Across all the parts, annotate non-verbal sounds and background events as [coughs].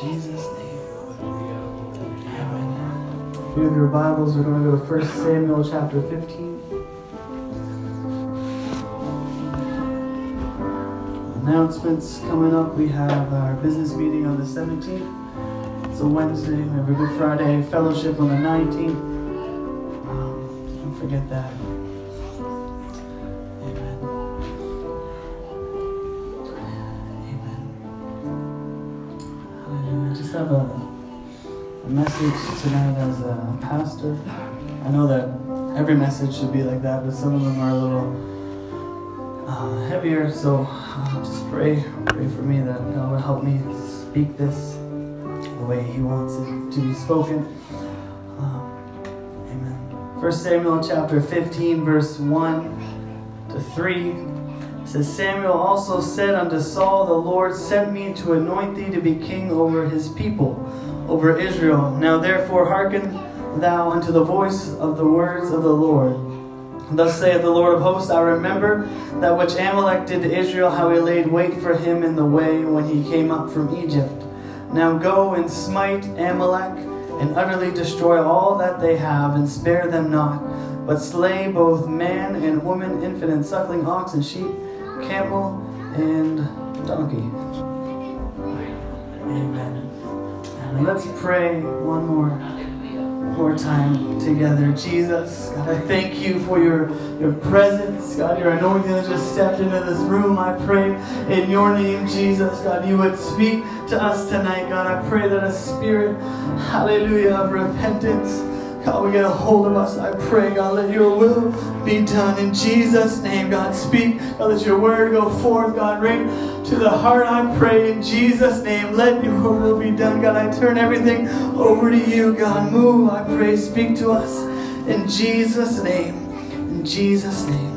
Jesus' name. Amen. If you have your Bibles, we're going to go to 1 Samuel chapter 15. Announcements coming up. We have our business meeting on the 17th. It's a Wednesday. We have a Good Friday fellowship on the 19th. Um, don't forget that. Message tonight as a pastor. I know that every message should be like that, but some of them are a little uh, heavier. So uh, just pray, pray for me that God will help me speak this the way He wants it to be spoken. Um, amen. First Samuel chapter 15, verse 1 to 3 says Samuel also said unto Saul, The Lord sent me to anoint thee to be king over his people, over Israel. Now therefore hearken thou unto the voice of the words of the Lord. Thus saith the Lord of hosts, I remember that which Amalek did to Israel, how he laid wait for him in the way when he came up from Egypt. Now go and smite Amalek, and utterly destroy all that they have, and spare them not, but slay both man and woman, infant and suckling, ox and sheep, camel and donkey. Amen. And let's pray one more more time together. Jesus, God, I thank you for your, your presence. God, your anointing that just stepped into this room. I pray in your name, Jesus, God, you would speak to us tonight. God, I pray that a spirit, hallelujah, of repentance, God, we get a hold of us. I pray, God, let your will be done in Jesus' name. God, speak. God, let your word go forth. God, ring to the heart. I pray in Jesus' name. Let your will be done. God, I turn everything over to you. God, move. I pray. Speak to us in Jesus' name. In Jesus' name.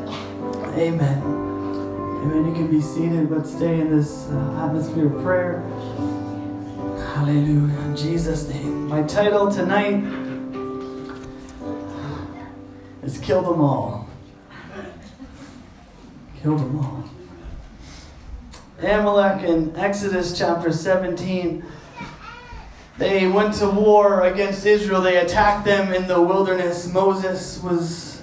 Amen. Amen. You can be seated, but stay in this uh, atmosphere of prayer. Hallelujah. In Jesus' name. My title tonight is kill them all. Kill them all. Amalek in Exodus chapter 17, they went to war against Israel. They attacked them in the wilderness. Moses was,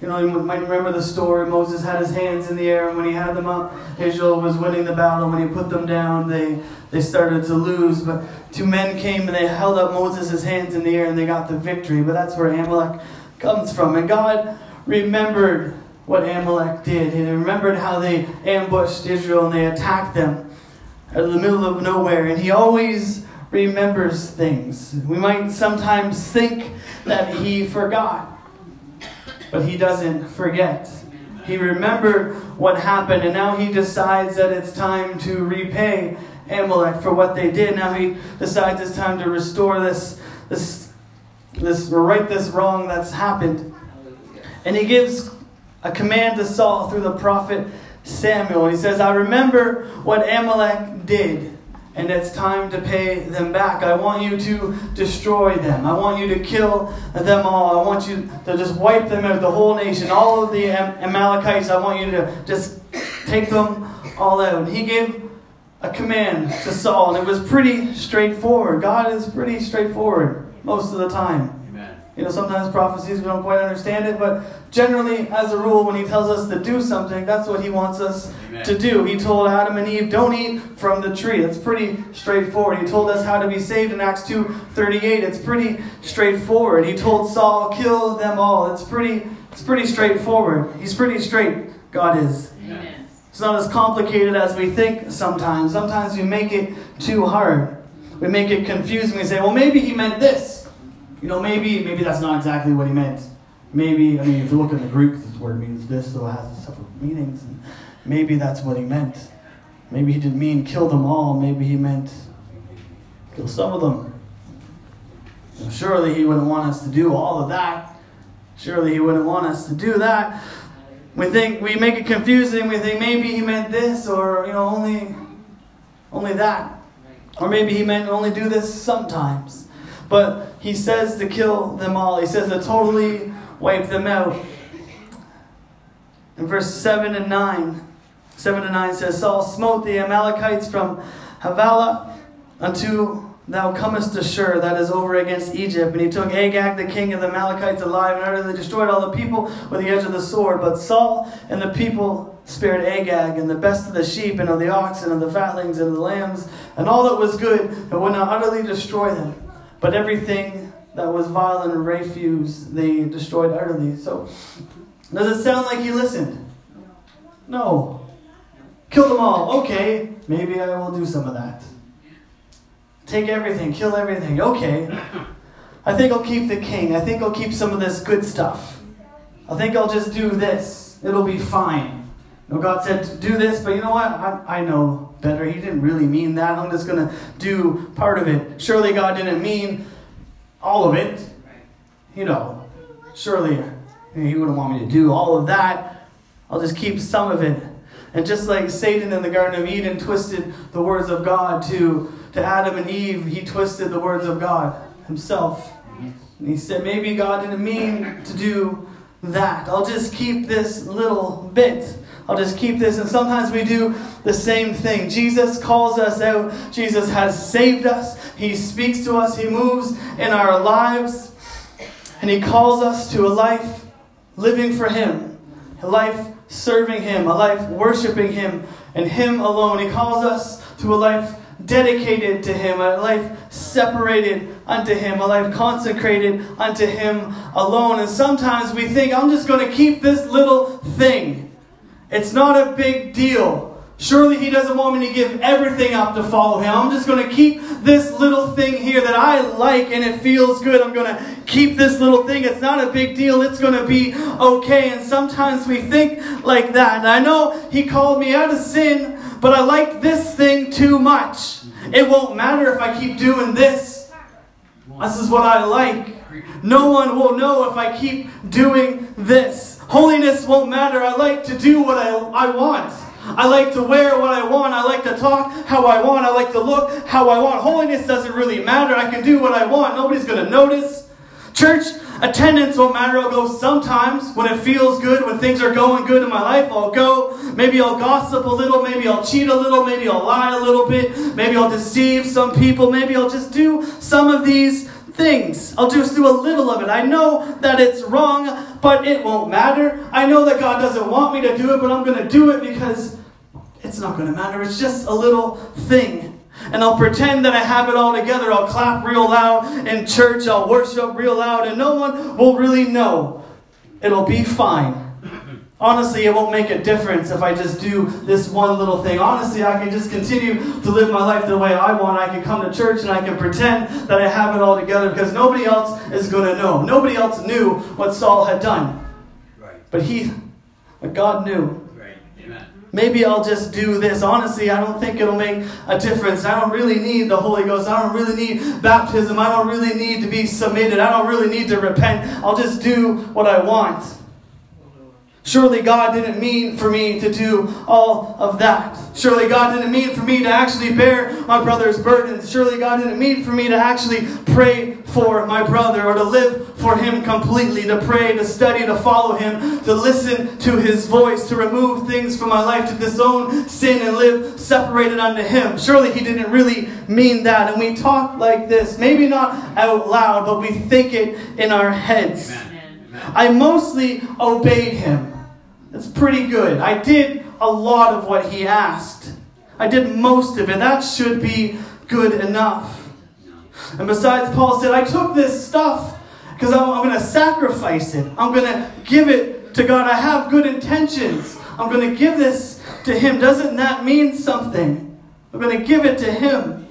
you know, you might remember the story. Moses had his hands in the air, and when he had them up, Israel was winning the battle. When he put them down, they, they started to lose. But two men came and they held up Moses' hands in the air, and they got the victory. But that's where Amalek comes from. And God remembered what Amalek did. He remembered how they ambushed Israel and they attacked them out of the middle of nowhere. And He always remembers things. We might sometimes think that He forgot, but He doesn't forget. He remembered what happened, and now He decides that it's time to repay Amalek for what they did. Now He decides it's time to restore this, this, this, right this wrong that's happened. And He gives a command to Saul through the prophet Samuel. He says, I remember what Amalek did, and it's time to pay them back. I want you to destroy them. I want you to kill them all. I want you to just wipe them out, the whole nation, all of the Amalekites. I want you to just take them all out. And he gave a command to Saul, and it was pretty straightforward. God is pretty straightforward most of the time. You know, sometimes prophecies we don't quite understand it, but generally, as a rule, when he tells us to do something, that's what he wants us Amen. to do. He told Adam and Eve, "Don't eat from the tree." That's pretty straightforward. He told us how to be saved in Acts two thirty eight. It's pretty straightforward. He told Saul, "Kill them all." It's pretty. It's pretty straightforward. He's pretty straight. God is. Amen. It's not as complicated as we think sometimes. Sometimes we make it too hard. We make it confusing. We say, "Well, maybe he meant this." You know, maybe maybe that's not exactly what he meant. Maybe, I mean, if you look in the Greek, this word means this, so it has several meanings. And maybe that's what he meant. Maybe he didn't mean kill them all. Maybe he meant kill some of them. You know, surely he wouldn't want us to do all of that. Surely he wouldn't want us to do that. We think we make it confusing. We think maybe he meant this, or you know, only, only that, or maybe he meant only do this sometimes. But he says to kill them all. He says to totally wipe them out. In verse 7 and 9, 7 and 9 says, Saul smote the Amalekites from Havilah unto thou comest to Shur, that is over against Egypt. And he took Agag, the king of the Amalekites, alive, and utterly destroyed all the people with the edge of the sword. But Saul and the people spared Agag, and the best of the sheep, and of the oxen, and of the fatlings, and the lambs, and all that was good, and would not utterly destroy them. But everything that was vile and refuse they destroyed utterly. So, does it sound like he listened? No. Kill them all. Okay, maybe I will do some of that. Take everything, kill everything. Okay. I think I'll keep the king. I think I'll keep some of this good stuff. I think I'll just do this. It'll be fine. Know, God said, do this, but you know what? I, I know better. He didn't really mean that. I'm just going to do part of it. Surely God didn't mean all of it. You know, surely He wouldn't want me to do all of that. I'll just keep some of it. And just like Satan in the Garden of Eden twisted the words of God to, to Adam and Eve, he twisted the words of God himself. And he said, maybe God didn't mean to do that. I'll just keep this little bit. I'll just keep this. And sometimes we do the same thing. Jesus calls us out. Jesus has saved us. He speaks to us. He moves in our lives. And He calls us to a life living for Him, a life serving Him, a life worshiping Him and Him alone. He calls us to a life dedicated to Him, a life separated unto Him, a life consecrated unto Him alone. And sometimes we think, I'm just going to keep this little thing. It's not a big deal. Surely He doesn't want me to give everything up to follow Him. I'm just going to keep this little thing here that I like and it feels good. I'm going to keep this little thing. It's not a big deal. It's going to be okay. And sometimes we think like that. And I know He called me out of sin, but I like this thing too much. It won't matter if I keep doing this. This is what I like. No one will know if I keep doing this. Holiness won't matter. I like to do what I, I want. I like to wear what I want. I like to talk how I want. I like to look how I want. Holiness doesn't really matter. I can do what I want. Nobody's going to notice. Church attendance won't matter. I'll go sometimes when it feels good, when things are going good in my life. I'll go. Maybe I'll gossip a little. Maybe I'll cheat a little. Maybe I'll lie a little bit. Maybe I'll deceive some people. Maybe I'll just do some of these things. I'll just do a little of it. I know that it's wrong, but it won't matter. I know that God doesn't want me to do it, but I'm going to do it because it's not going to matter. It's just a little thing. And I'll pretend that I have it all together. I'll clap real loud in church. I'll worship real loud, and no one will really know. It'll be fine. Honestly, it won't make a difference if I just do this one little thing. Honestly, I can just continue to live my life the way I want. I can come to church and I can pretend that I have it all together because nobody else is going to know. Nobody else knew what Saul had done. Right. But he, but God knew. Maybe I'll just do this. Honestly, I don't think it'll make a difference. I don't really need the Holy Ghost. I don't really need baptism. I don't really need to be submitted. I don't really need to repent. I'll just do what I want. Surely God didn't mean for me to do all of that. Surely God didn't mean for me to actually bear my brother's burdens. Surely God didn't mean for me to actually pray for my brother or to live for him completely, to pray, to study, to follow him, to listen to his voice, to remove things from my life, to disown sin and live separated unto him. Surely he didn't really mean that. And we talk like this, maybe not out loud, but we think it in our heads. Amen. I mostly obeyed him. That's pretty good. I did a lot of what he asked. I did most of it. That should be good enough. And besides, Paul said, I took this stuff because I'm, I'm going to sacrifice it. I'm going to give it to God. I have good intentions. I'm going to give this to Him. Doesn't that mean something? I'm going to give it to Him.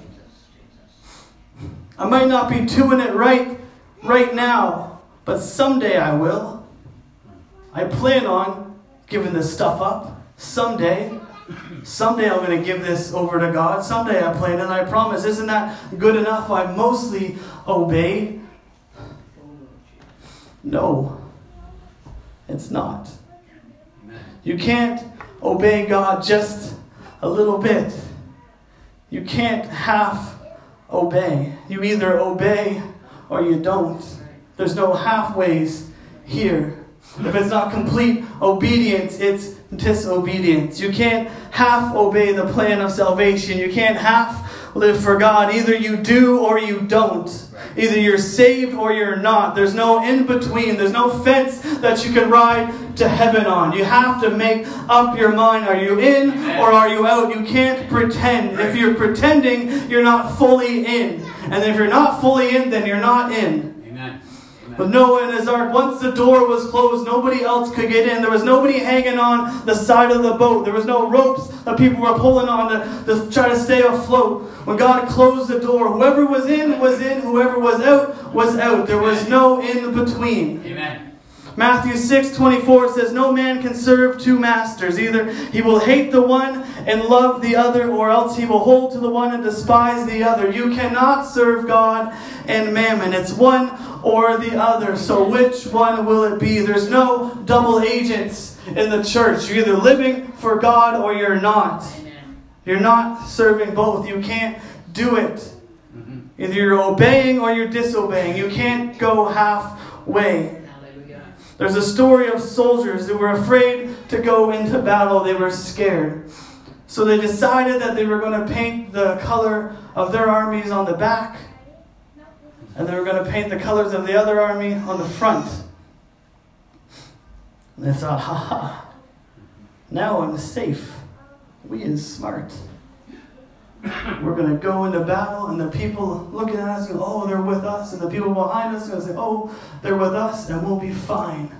I might not be doing it right right now, but someday I will. I plan on giving this stuff up. Someday. Someday I'm going to give this over to God. Someday I plan and I promise. Isn't that good enough? I mostly obeyed. No, it's not. You can't obey God just a little bit. You can't half obey. You either obey or you don't. There's no halfways here. If it's not complete obedience, it's disobedience. You can't half obey the plan of salvation. You can't half live for God. Either you do or you don't. Either you're saved or you're not. There's no in between. There's no fence that you can ride to heaven on. You have to make up your mind. Are you in or are you out? You can't pretend. If you're pretending, you're not fully in. And if you're not fully in, then you're not in. But Noah and his ark, once the door was closed, nobody else could get in. There was nobody hanging on the side of the boat. There was no ropes that people were pulling on to, to try to stay afloat. When God closed the door, whoever was in was in, whoever was out was out. There was no in between. Amen. Matthew 6 24 says, No man can serve two masters. Either he will hate the one and love the other, or else he will hold to the one and despise the other. You cannot serve God and mammon. It's one or the other. So which one will it be? There's no double agents in the church. You're either living for God or you're not. You're not serving both. You can't do it. Mm-hmm. Either you're obeying or you're disobeying. You can't go halfway. There's a story of soldiers who were afraid to go into battle, they were scared. So they decided that they were going to paint the color of their armies on the back, and they were going to paint the colors of the other army on the front. And they thought, ha ha, now I'm safe. We is smart. [coughs] We're going to go into battle, and the people looking at us go, oh, they're with us. And the people behind us are going to say, oh, they're with us, and we'll be fine.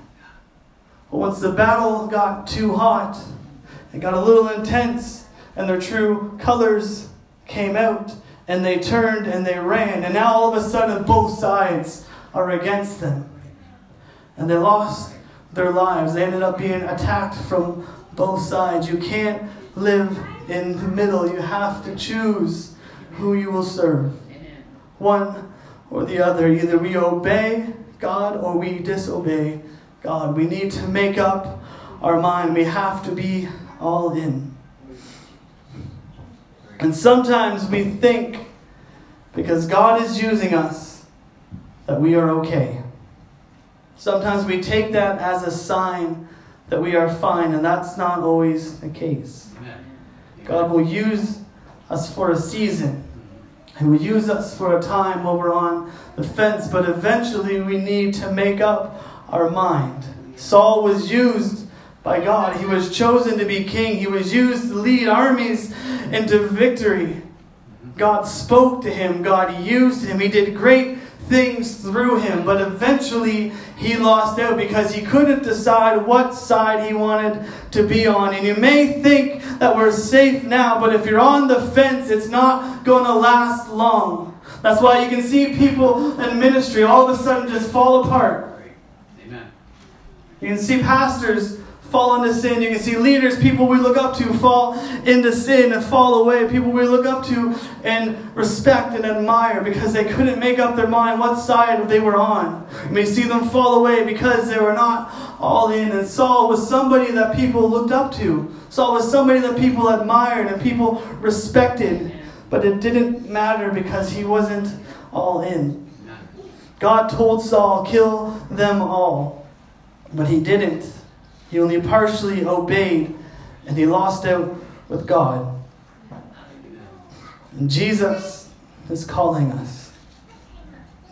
But once the battle got too hot, it got a little intense, and their true colors came out, and they turned and they ran. And now all of a sudden, both sides are against them. And they lost their lives. They ended up being attacked from both sides. You can't live in the middle. You have to choose who you will serve. One or the other. Either we obey God or we disobey God. We need to make up our mind. We have to be all in. And sometimes we think because God is using us that we are okay. Sometimes we take that as a sign that we are fine, and that's not always the case. God will use us for a season. He will use us for a time while we're on the fence, but eventually we need to make up our mind. Saul was used by God. He was chosen to be king. He was used to lead armies into victory. God spoke to him. God used him. He did great things through him, but eventually he lost out because he couldn't decide what side he wanted to be on. And you may think that we're safe now, but if you're on the fence, it's not going to last long. That's why you can see people in ministry all of a sudden just fall apart. Amen. You can see pastors fall into sin. You can see leaders, people we look up to, fall into sin and fall away. People we look up to and respect and admire because they couldn't make up their mind what side they were on. You may see them fall away because they were not all in. And Saul was somebody that people looked up to. Saul was somebody that people admired and people respected. But it didn't matter because he wasn't all in. God told Saul, kill them all. But he didn't. He only partially obeyed and he lost out with God. And Jesus is calling us.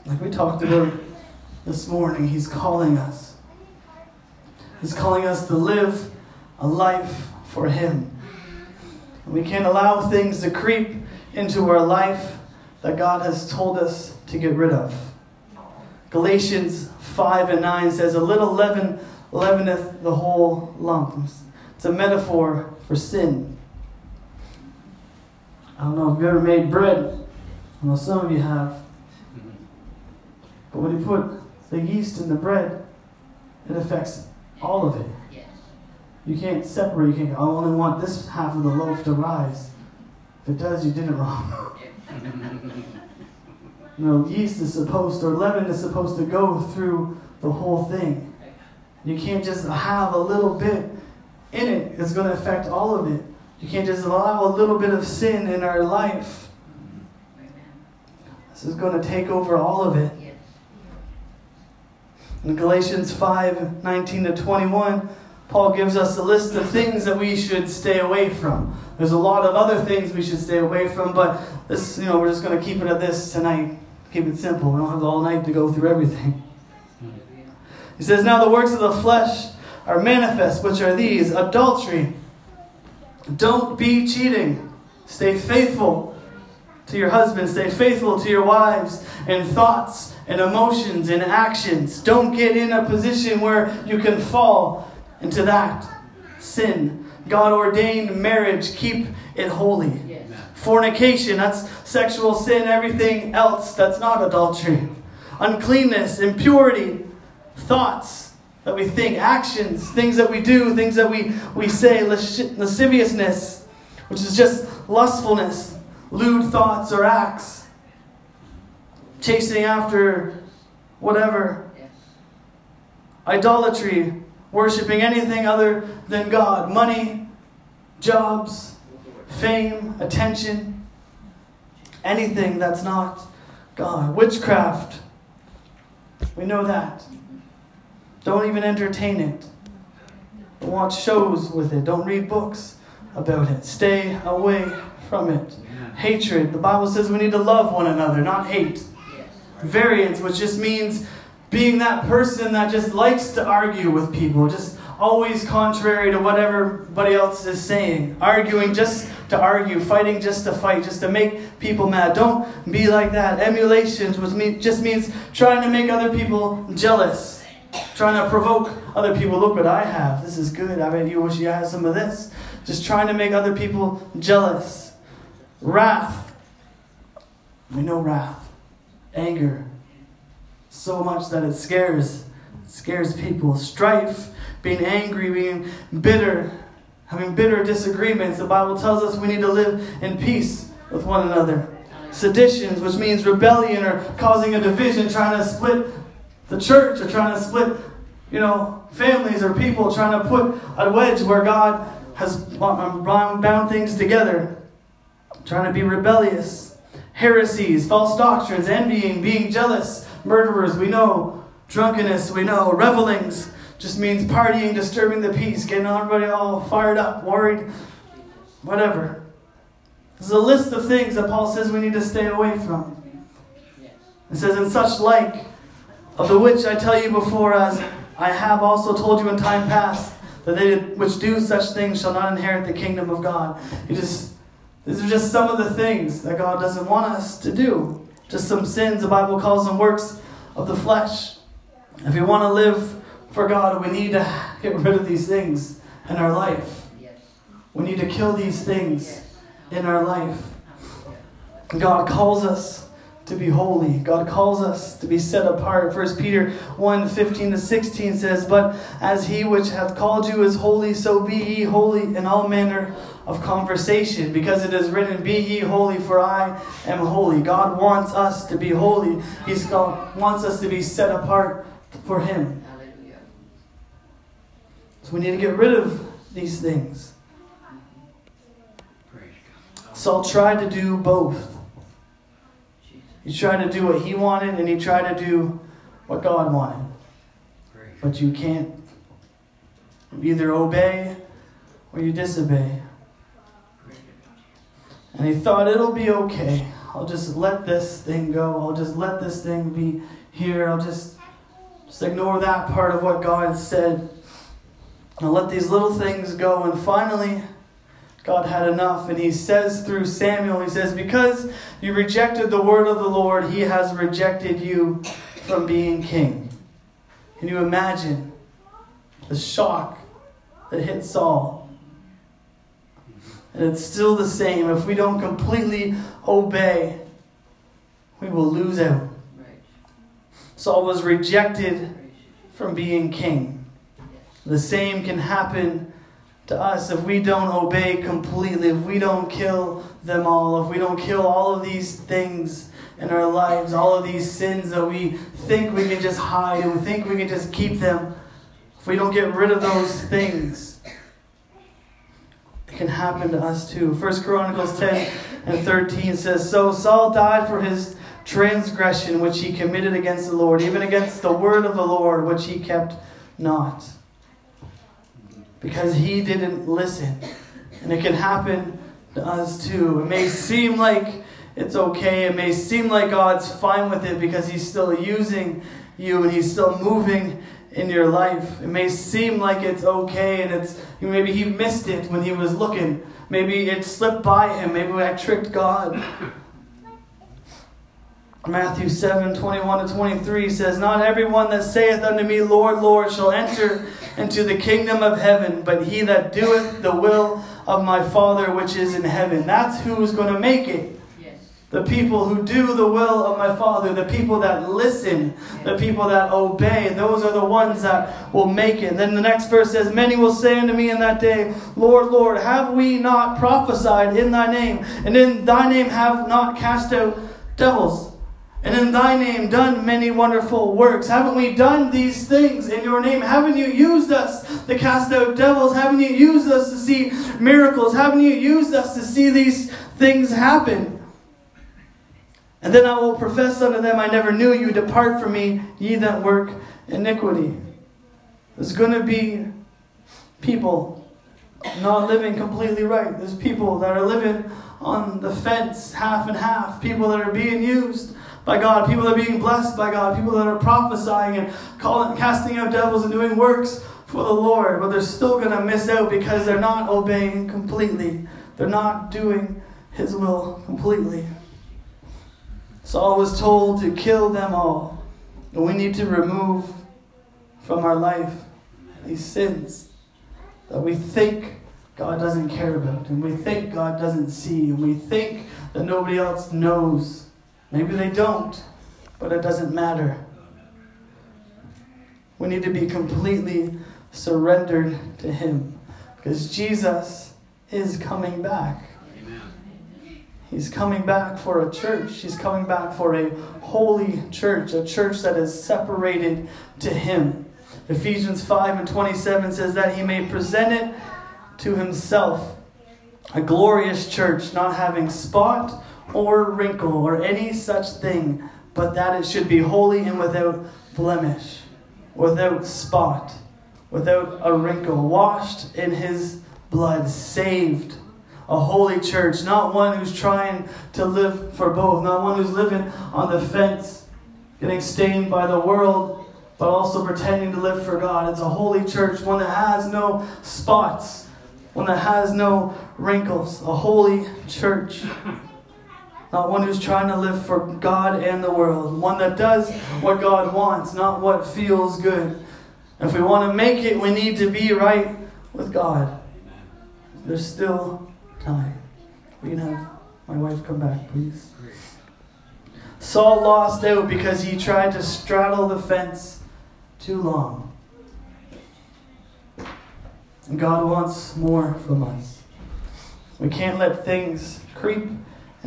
Like we talked about this morning, He's calling us. He's calling us to live a life for Him. And we can't allow things to creep into our life that God has told us to get rid of. Galatians 5 and 9 says, A little leaven leaveneth the whole lump. It's a metaphor for sin. I don't know if you've ever made bread. I know some of you have. But when you put the yeast in the bread, it affects all of it. You can't separate. You can't, I only want this half of the loaf to rise. If it does, you did it wrong. [laughs] you know, yeast is supposed, or leaven is supposed to go through the whole thing. You can't just have a little bit in it, it's going to affect all of it. You can't just allow a little bit of sin in our life. This is going to take over all of it. In Galatians 5 19 to 21, Paul gives us a list of things that we should stay away from. There's a lot of other things we should stay away from, but this, you know, we're just going to keep it at this tonight. Keep it simple. We don't have all night to go through everything. He says, Now the works of the flesh are manifest, which are these adultery. Don't be cheating. Stay faithful to your husband. Stay faithful to your wives in thoughts and emotions and actions. Don't get in a position where you can fall into that sin. God ordained marriage, keep it holy. Yes. Fornication, that's sexual sin. Everything else, that's not adultery. Uncleanness, impurity, thoughts that we think, actions, things that we do, things that we, we say, lasciviousness, which is just lustfulness, lewd thoughts or acts, chasing after whatever, idolatry, worshiping anything other than God, money, jobs, fame, attention, anything that's not God, witchcraft. We know that. Don't even entertain it. Don't watch shows with it. Don't read books about it. Stay away from it. Yeah. Hatred. The Bible says we need to love one another, not hate. Yes. Variance, which just means being that person that just likes to argue with people, just always contrary to what everybody else is saying, arguing just to argue, fighting just to fight, just to make people mad. Don't be like that. Emulations, which just means trying to make other people jealous, trying to provoke other people. Look what I have. This is good. I bet you wish you had some of this. Just trying to make other people jealous. Wrath. We know wrath. Anger. So much that it scares. It scares people. Strife. Being angry, being bitter, having bitter disagreements. The Bible tells us we need to live in peace with one another. Seditions, which means rebellion or causing a division, trying to split the church are trying to split, you know, families or people, trying to put a wedge where God has um, bound things together. Trying to be rebellious, heresies, false doctrines, envying, being jealous, murderers, we know, drunkenness, we know, revelings just means partying, disturbing the peace, getting everybody all fired up, worried, whatever. There's a list of things that Paul says we need to stay away from. It says, in such like, of the which I tell you before, as I have also told you in time past, that they which do such things shall not inherit the kingdom of God. He just these are just some of the things that God doesn't want us to do. Just some sins, the Bible calls them works of the flesh. If we want to live for God, we need to get rid of these things in our life. We need to kill these things in our life. God calls us to be holy. God calls us to be set apart. 1 Peter 1 15 to 16 says, But as he which hath called you is holy, so be ye holy in all manner of conversation, because it is written, Be ye holy, for I am holy. God wants us to be holy. He wants us to be set apart for Him. So we need to get rid of these things. Saul tried to do both. He tried to do what he wanted, and he tried to do what God wanted. But you can't either obey or you disobey. And he thought, it'll be okay. I'll just let this thing go. I'll just let this thing be here. I'll just, just ignore that part of what God said. I'll let these little things go. And finally, God had enough. And he says through Samuel, he says, Because you rejected the word of the Lord, he has rejected you from being king. Can you imagine the shock that hit Saul? And it's still the same. If we don't completely obey, we will lose out. Saul was rejected from being king. The same can happen to us if we don't obey completely, if we don't kill them all, if we don't kill all of these things in our lives, all of these sins that we think we can just hide and we think we can just keep them, if we don't get rid of those things, it can happen to us too. First Chronicles 10 and 13 says, So Saul died for his transgression which he committed against the Lord, even against the word of the Lord which he kept not. Because he didn't listen. And it can happen to us too. It may seem like it's okay. It may seem like oh, God's fine with it because he's still using you and he's still moving in your life. It may seem like it's okay and it's maybe he missed it when he was looking. Maybe it slipped by him. Maybe I tricked God. Matthew 7 21 to 23 says, Not everyone that saith unto me, Lord, Lord, shall enter into the kingdom of heaven, but he that doeth the will of my Father which is in heaven. That's who's going to make it. The people who do the will of my Father, the people that listen, the people that obey, those are the ones that will make it. Then the next verse says, Many will say unto me in that day, Lord, Lord, have we not prophesied in thy name? And in thy name have not cast out devils? And in thy name done many wonderful works. Haven't we done these things in your name? Haven't you used us to cast out devils? Haven't you used us to see miracles? Haven't you used us to see these things happen? And then I will profess unto them, I never knew you. Depart from me, ye that work iniquity. There's going to be people not living completely right. There's people that are living on the fence, half and half. People that are being used by God, people that are being blessed by God, people that are prophesying and calling, casting out devils and doing works for the Lord, but they're still going to miss out because they're not obeying completely. They're not doing His will completely. Saul was told to kill them all, and we need to remove from our life these sins that we think God doesn't care about, and we think God doesn't see, and we think that nobody else knows. Maybe they don't, but it doesn't matter. We need to be completely surrendered to Him because Jesus is coming back. He's coming back for a church. He's coming back for a holy church, a church that is separated to Him. Ephesians 5 and 27 says that He may present it to Himself, a glorious church, not having spot or wrinkle or any such thing, but that it should be holy and without blemish, without spot, without a wrinkle, washed in his blood, saved. A holy church, not one who's trying to live for both, not one who's living on the fence, getting stained by the world, but also pretending to live for God. It's a holy church, one that has no spots, one that has no wrinkles, a holy church. Not one who's trying to live for God and the world. One that does what God wants, not what feels good. If we want to make it, we need to be right with God. There's still time. We can have my wife come back, please. Saul lost out because he tried to straddle the fence too long. And God wants more from us. We can't let things creep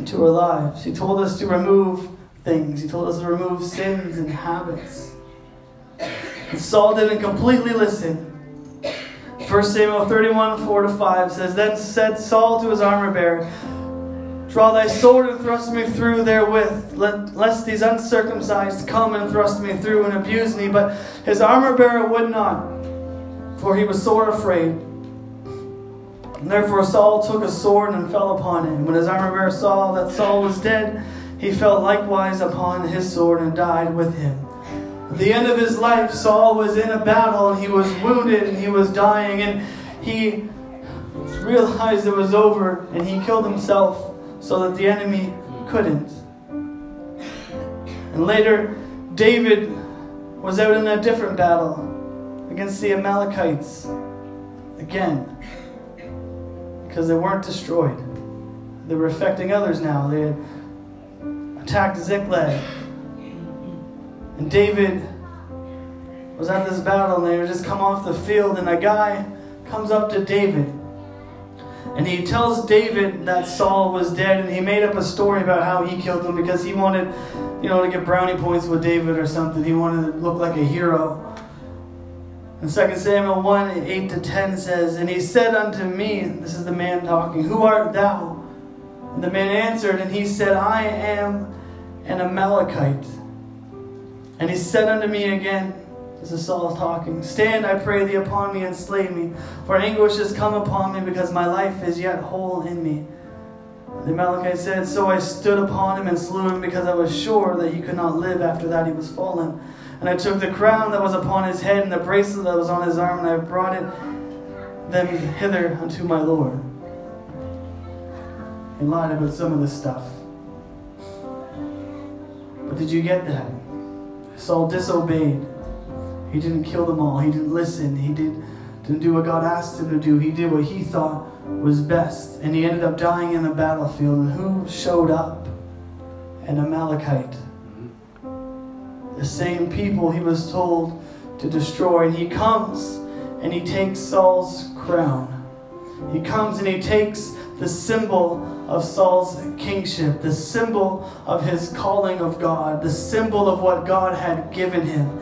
into our lives. He told us to remove things, He told us to remove sins and habits. And Saul didn't completely listen. 1 Samuel 31 4 to 5 says, Then said Saul to his armor bearer, Draw thy sword and thrust me through therewith, lest these uncircumcised come and thrust me through and abuse me. But his armor bearer would not, for he was sore afraid. And therefore Saul took a sword and fell upon him. When his armor bearer saw that Saul was dead, he fell likewise upon his sword and died with him. At the end of his life, Saul was in a battle and he was wounded and he was dying and he realized it was over and he killed himself so that the enemy couldn't. And later, David was out in a different battle against the Amalekites again because they weren't destroyed. They were affecting others now. They had attacked Ziklag. And David was at this battle and they were just come off the field and a guy comes up to David. And he tells David that Saul was dead and he made up a story about how he killed him because he wanted, you know, to get brownie points with David or something. He wanted to look like a hero. And 2 Samuel 1 8 to 10 says, And he said unto me, This is the man talking, Who art thou? And the man answered, and he said, I am an Amalekite. And he said unto me again, This is Saul talking. Stand, I pray thee, upon me and slay me, for anguish has come upon me because my life is yet whole in me. And the Amalekite said, So I stood upon him and slew him because I was sure that he could not live after that he was fallen. And I took the crown that was upon his head and the bracelet that was on his arm, and I brought it them hither unto my Lord. He lied about some of this stuff. But did you get that? Saul disobeyed. He didn't kill them all. He didn't listen. He did, didn't do what God asked him to do. He did what he thought was best. And he ended up dying in the battlefield. And who showed up? An Amalekite. The same people he was told to destroy. And he comes and he takes Saul's crown. He comes and he takes the symbol of Saul's kingship, the symbol of his calling of God, the symbol of what God had given him.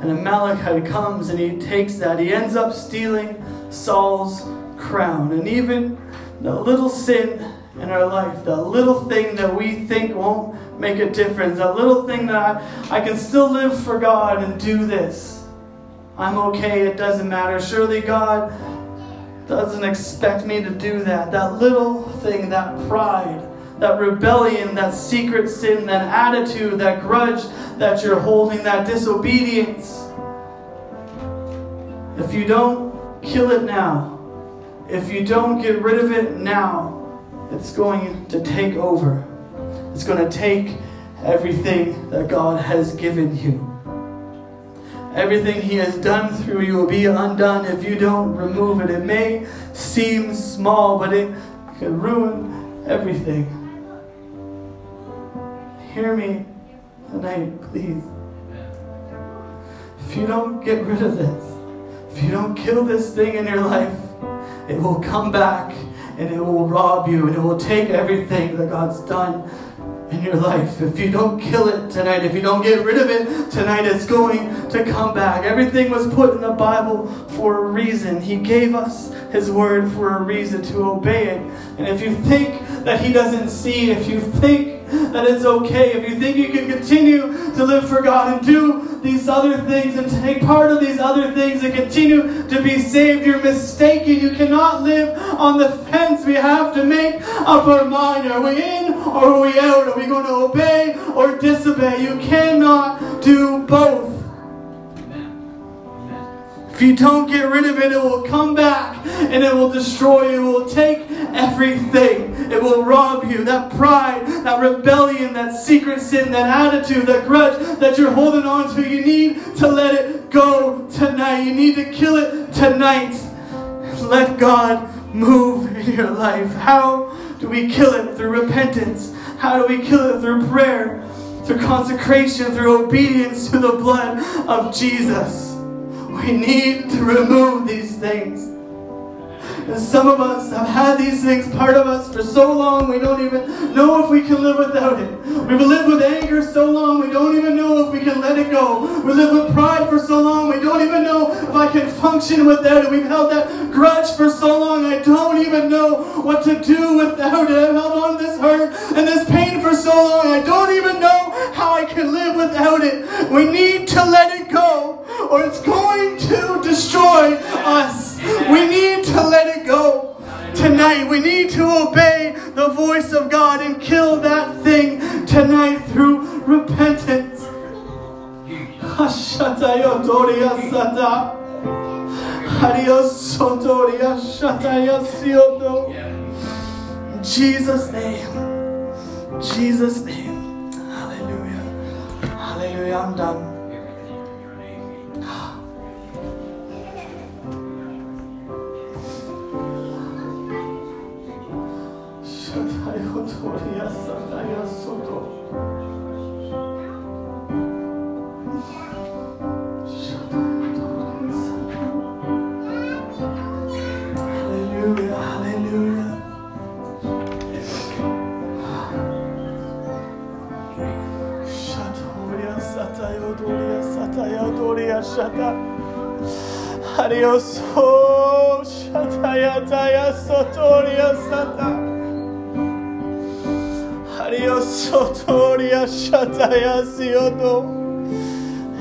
And Amalekite comes and he takes that. He ends up stealing Saul's crown. And even the little sin in our life, the little thing that we think won't make a difference, that little thing that I, I can still live for God and do this. I'm okay, it doesn't matter. Surely God doesn't expect me to do that. That little thing, that pride, that rebellion, that secret sin, that attitude, that grudge that you're holding, that disobedience. If you don't kill it now, if you don't get rid of it now, it's going to take over. It's going to take everything that God has given you. Everything He has done through you will be undone if you don't remove it. It may seem small, but it can ruin everything. Hear me tonight, please. If you don't get rid of this, if you don't kill this thing in your life, it will come back and it will rob you and it will take everything that God's done in your life. If you don't kill it tonight, if you don't get rid of it tonight, it's going to come back. Everything was put in the Bible for a reason. He gave us His word for a reason to obey it. And if you think that He doesn't see, if you think that it's okay, if you think you can continue to live for God and do these other things and take part of these other things and continue to be saved, you're mistaken. You cannot live on the fence. We have to make up our mind. Are we in or are we out? Are we going to obey or disobey? You cannot do both. If you don't get rid of it, it will come back and it will destroy you. It will take everything. It will rob you. That pride, that rebellion, that secret sin, that attitude, that grudge that you're holding on to, you need to let it go tonight. You need to kill it tonight. Let God move in your life. How do we kill it? Through repentance. How do we kill it? Through prayer, through consecration, through obedience to the blood of Jesus. We need to remove these things. And some of us have had these things part of us for so long we don't even know if we can live without it. We've lived with anger so long we don't even know if we can let it go. We live with pride for so long we don't even know if I can function without it. We've held that grudge for so long I don't even know what to do without it. I've held on to this hurt and this pain for so long I don't even know how I can live without it. We need to let it go or it's going tonight. We need to obey the voice of God and kill that thing tonight through repentance. Jesus' name. Jesus' name. Hallelujah. Hallelujah. I'm done.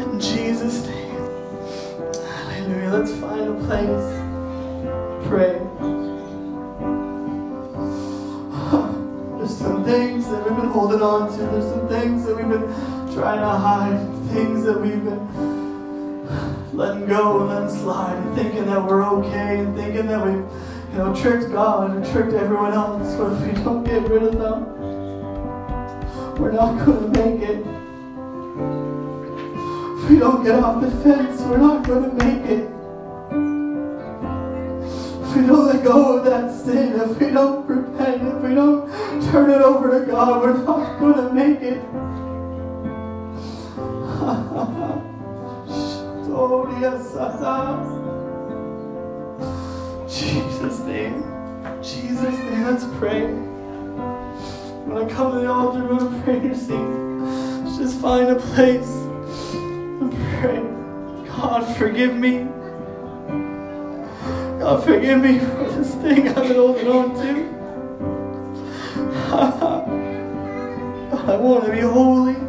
In Jesus' name. Hallelujah. Let's find a place. Pray. There's some things that we've been holding on to. There's some things that we've been trying to hide. Things that we've been letting go and letting slide and thinking that we're okay and thinking that we, you know, tricked God and tricked everyone else. But if we don't get rid of them, we're not going to make it. If we don't get off the fence, we're not going to make it. If we don't let go of that sin, if we don't repent, if we don't turn it over to God, we're not going to make it. Jesus' name. Jesus' name. Let's pray. When I come to the altar, we're going to pray your seat. Just find a place and pray. God, forgive me. God, forgive me for this thing I've been holding on to. [laughs] I want to be holy.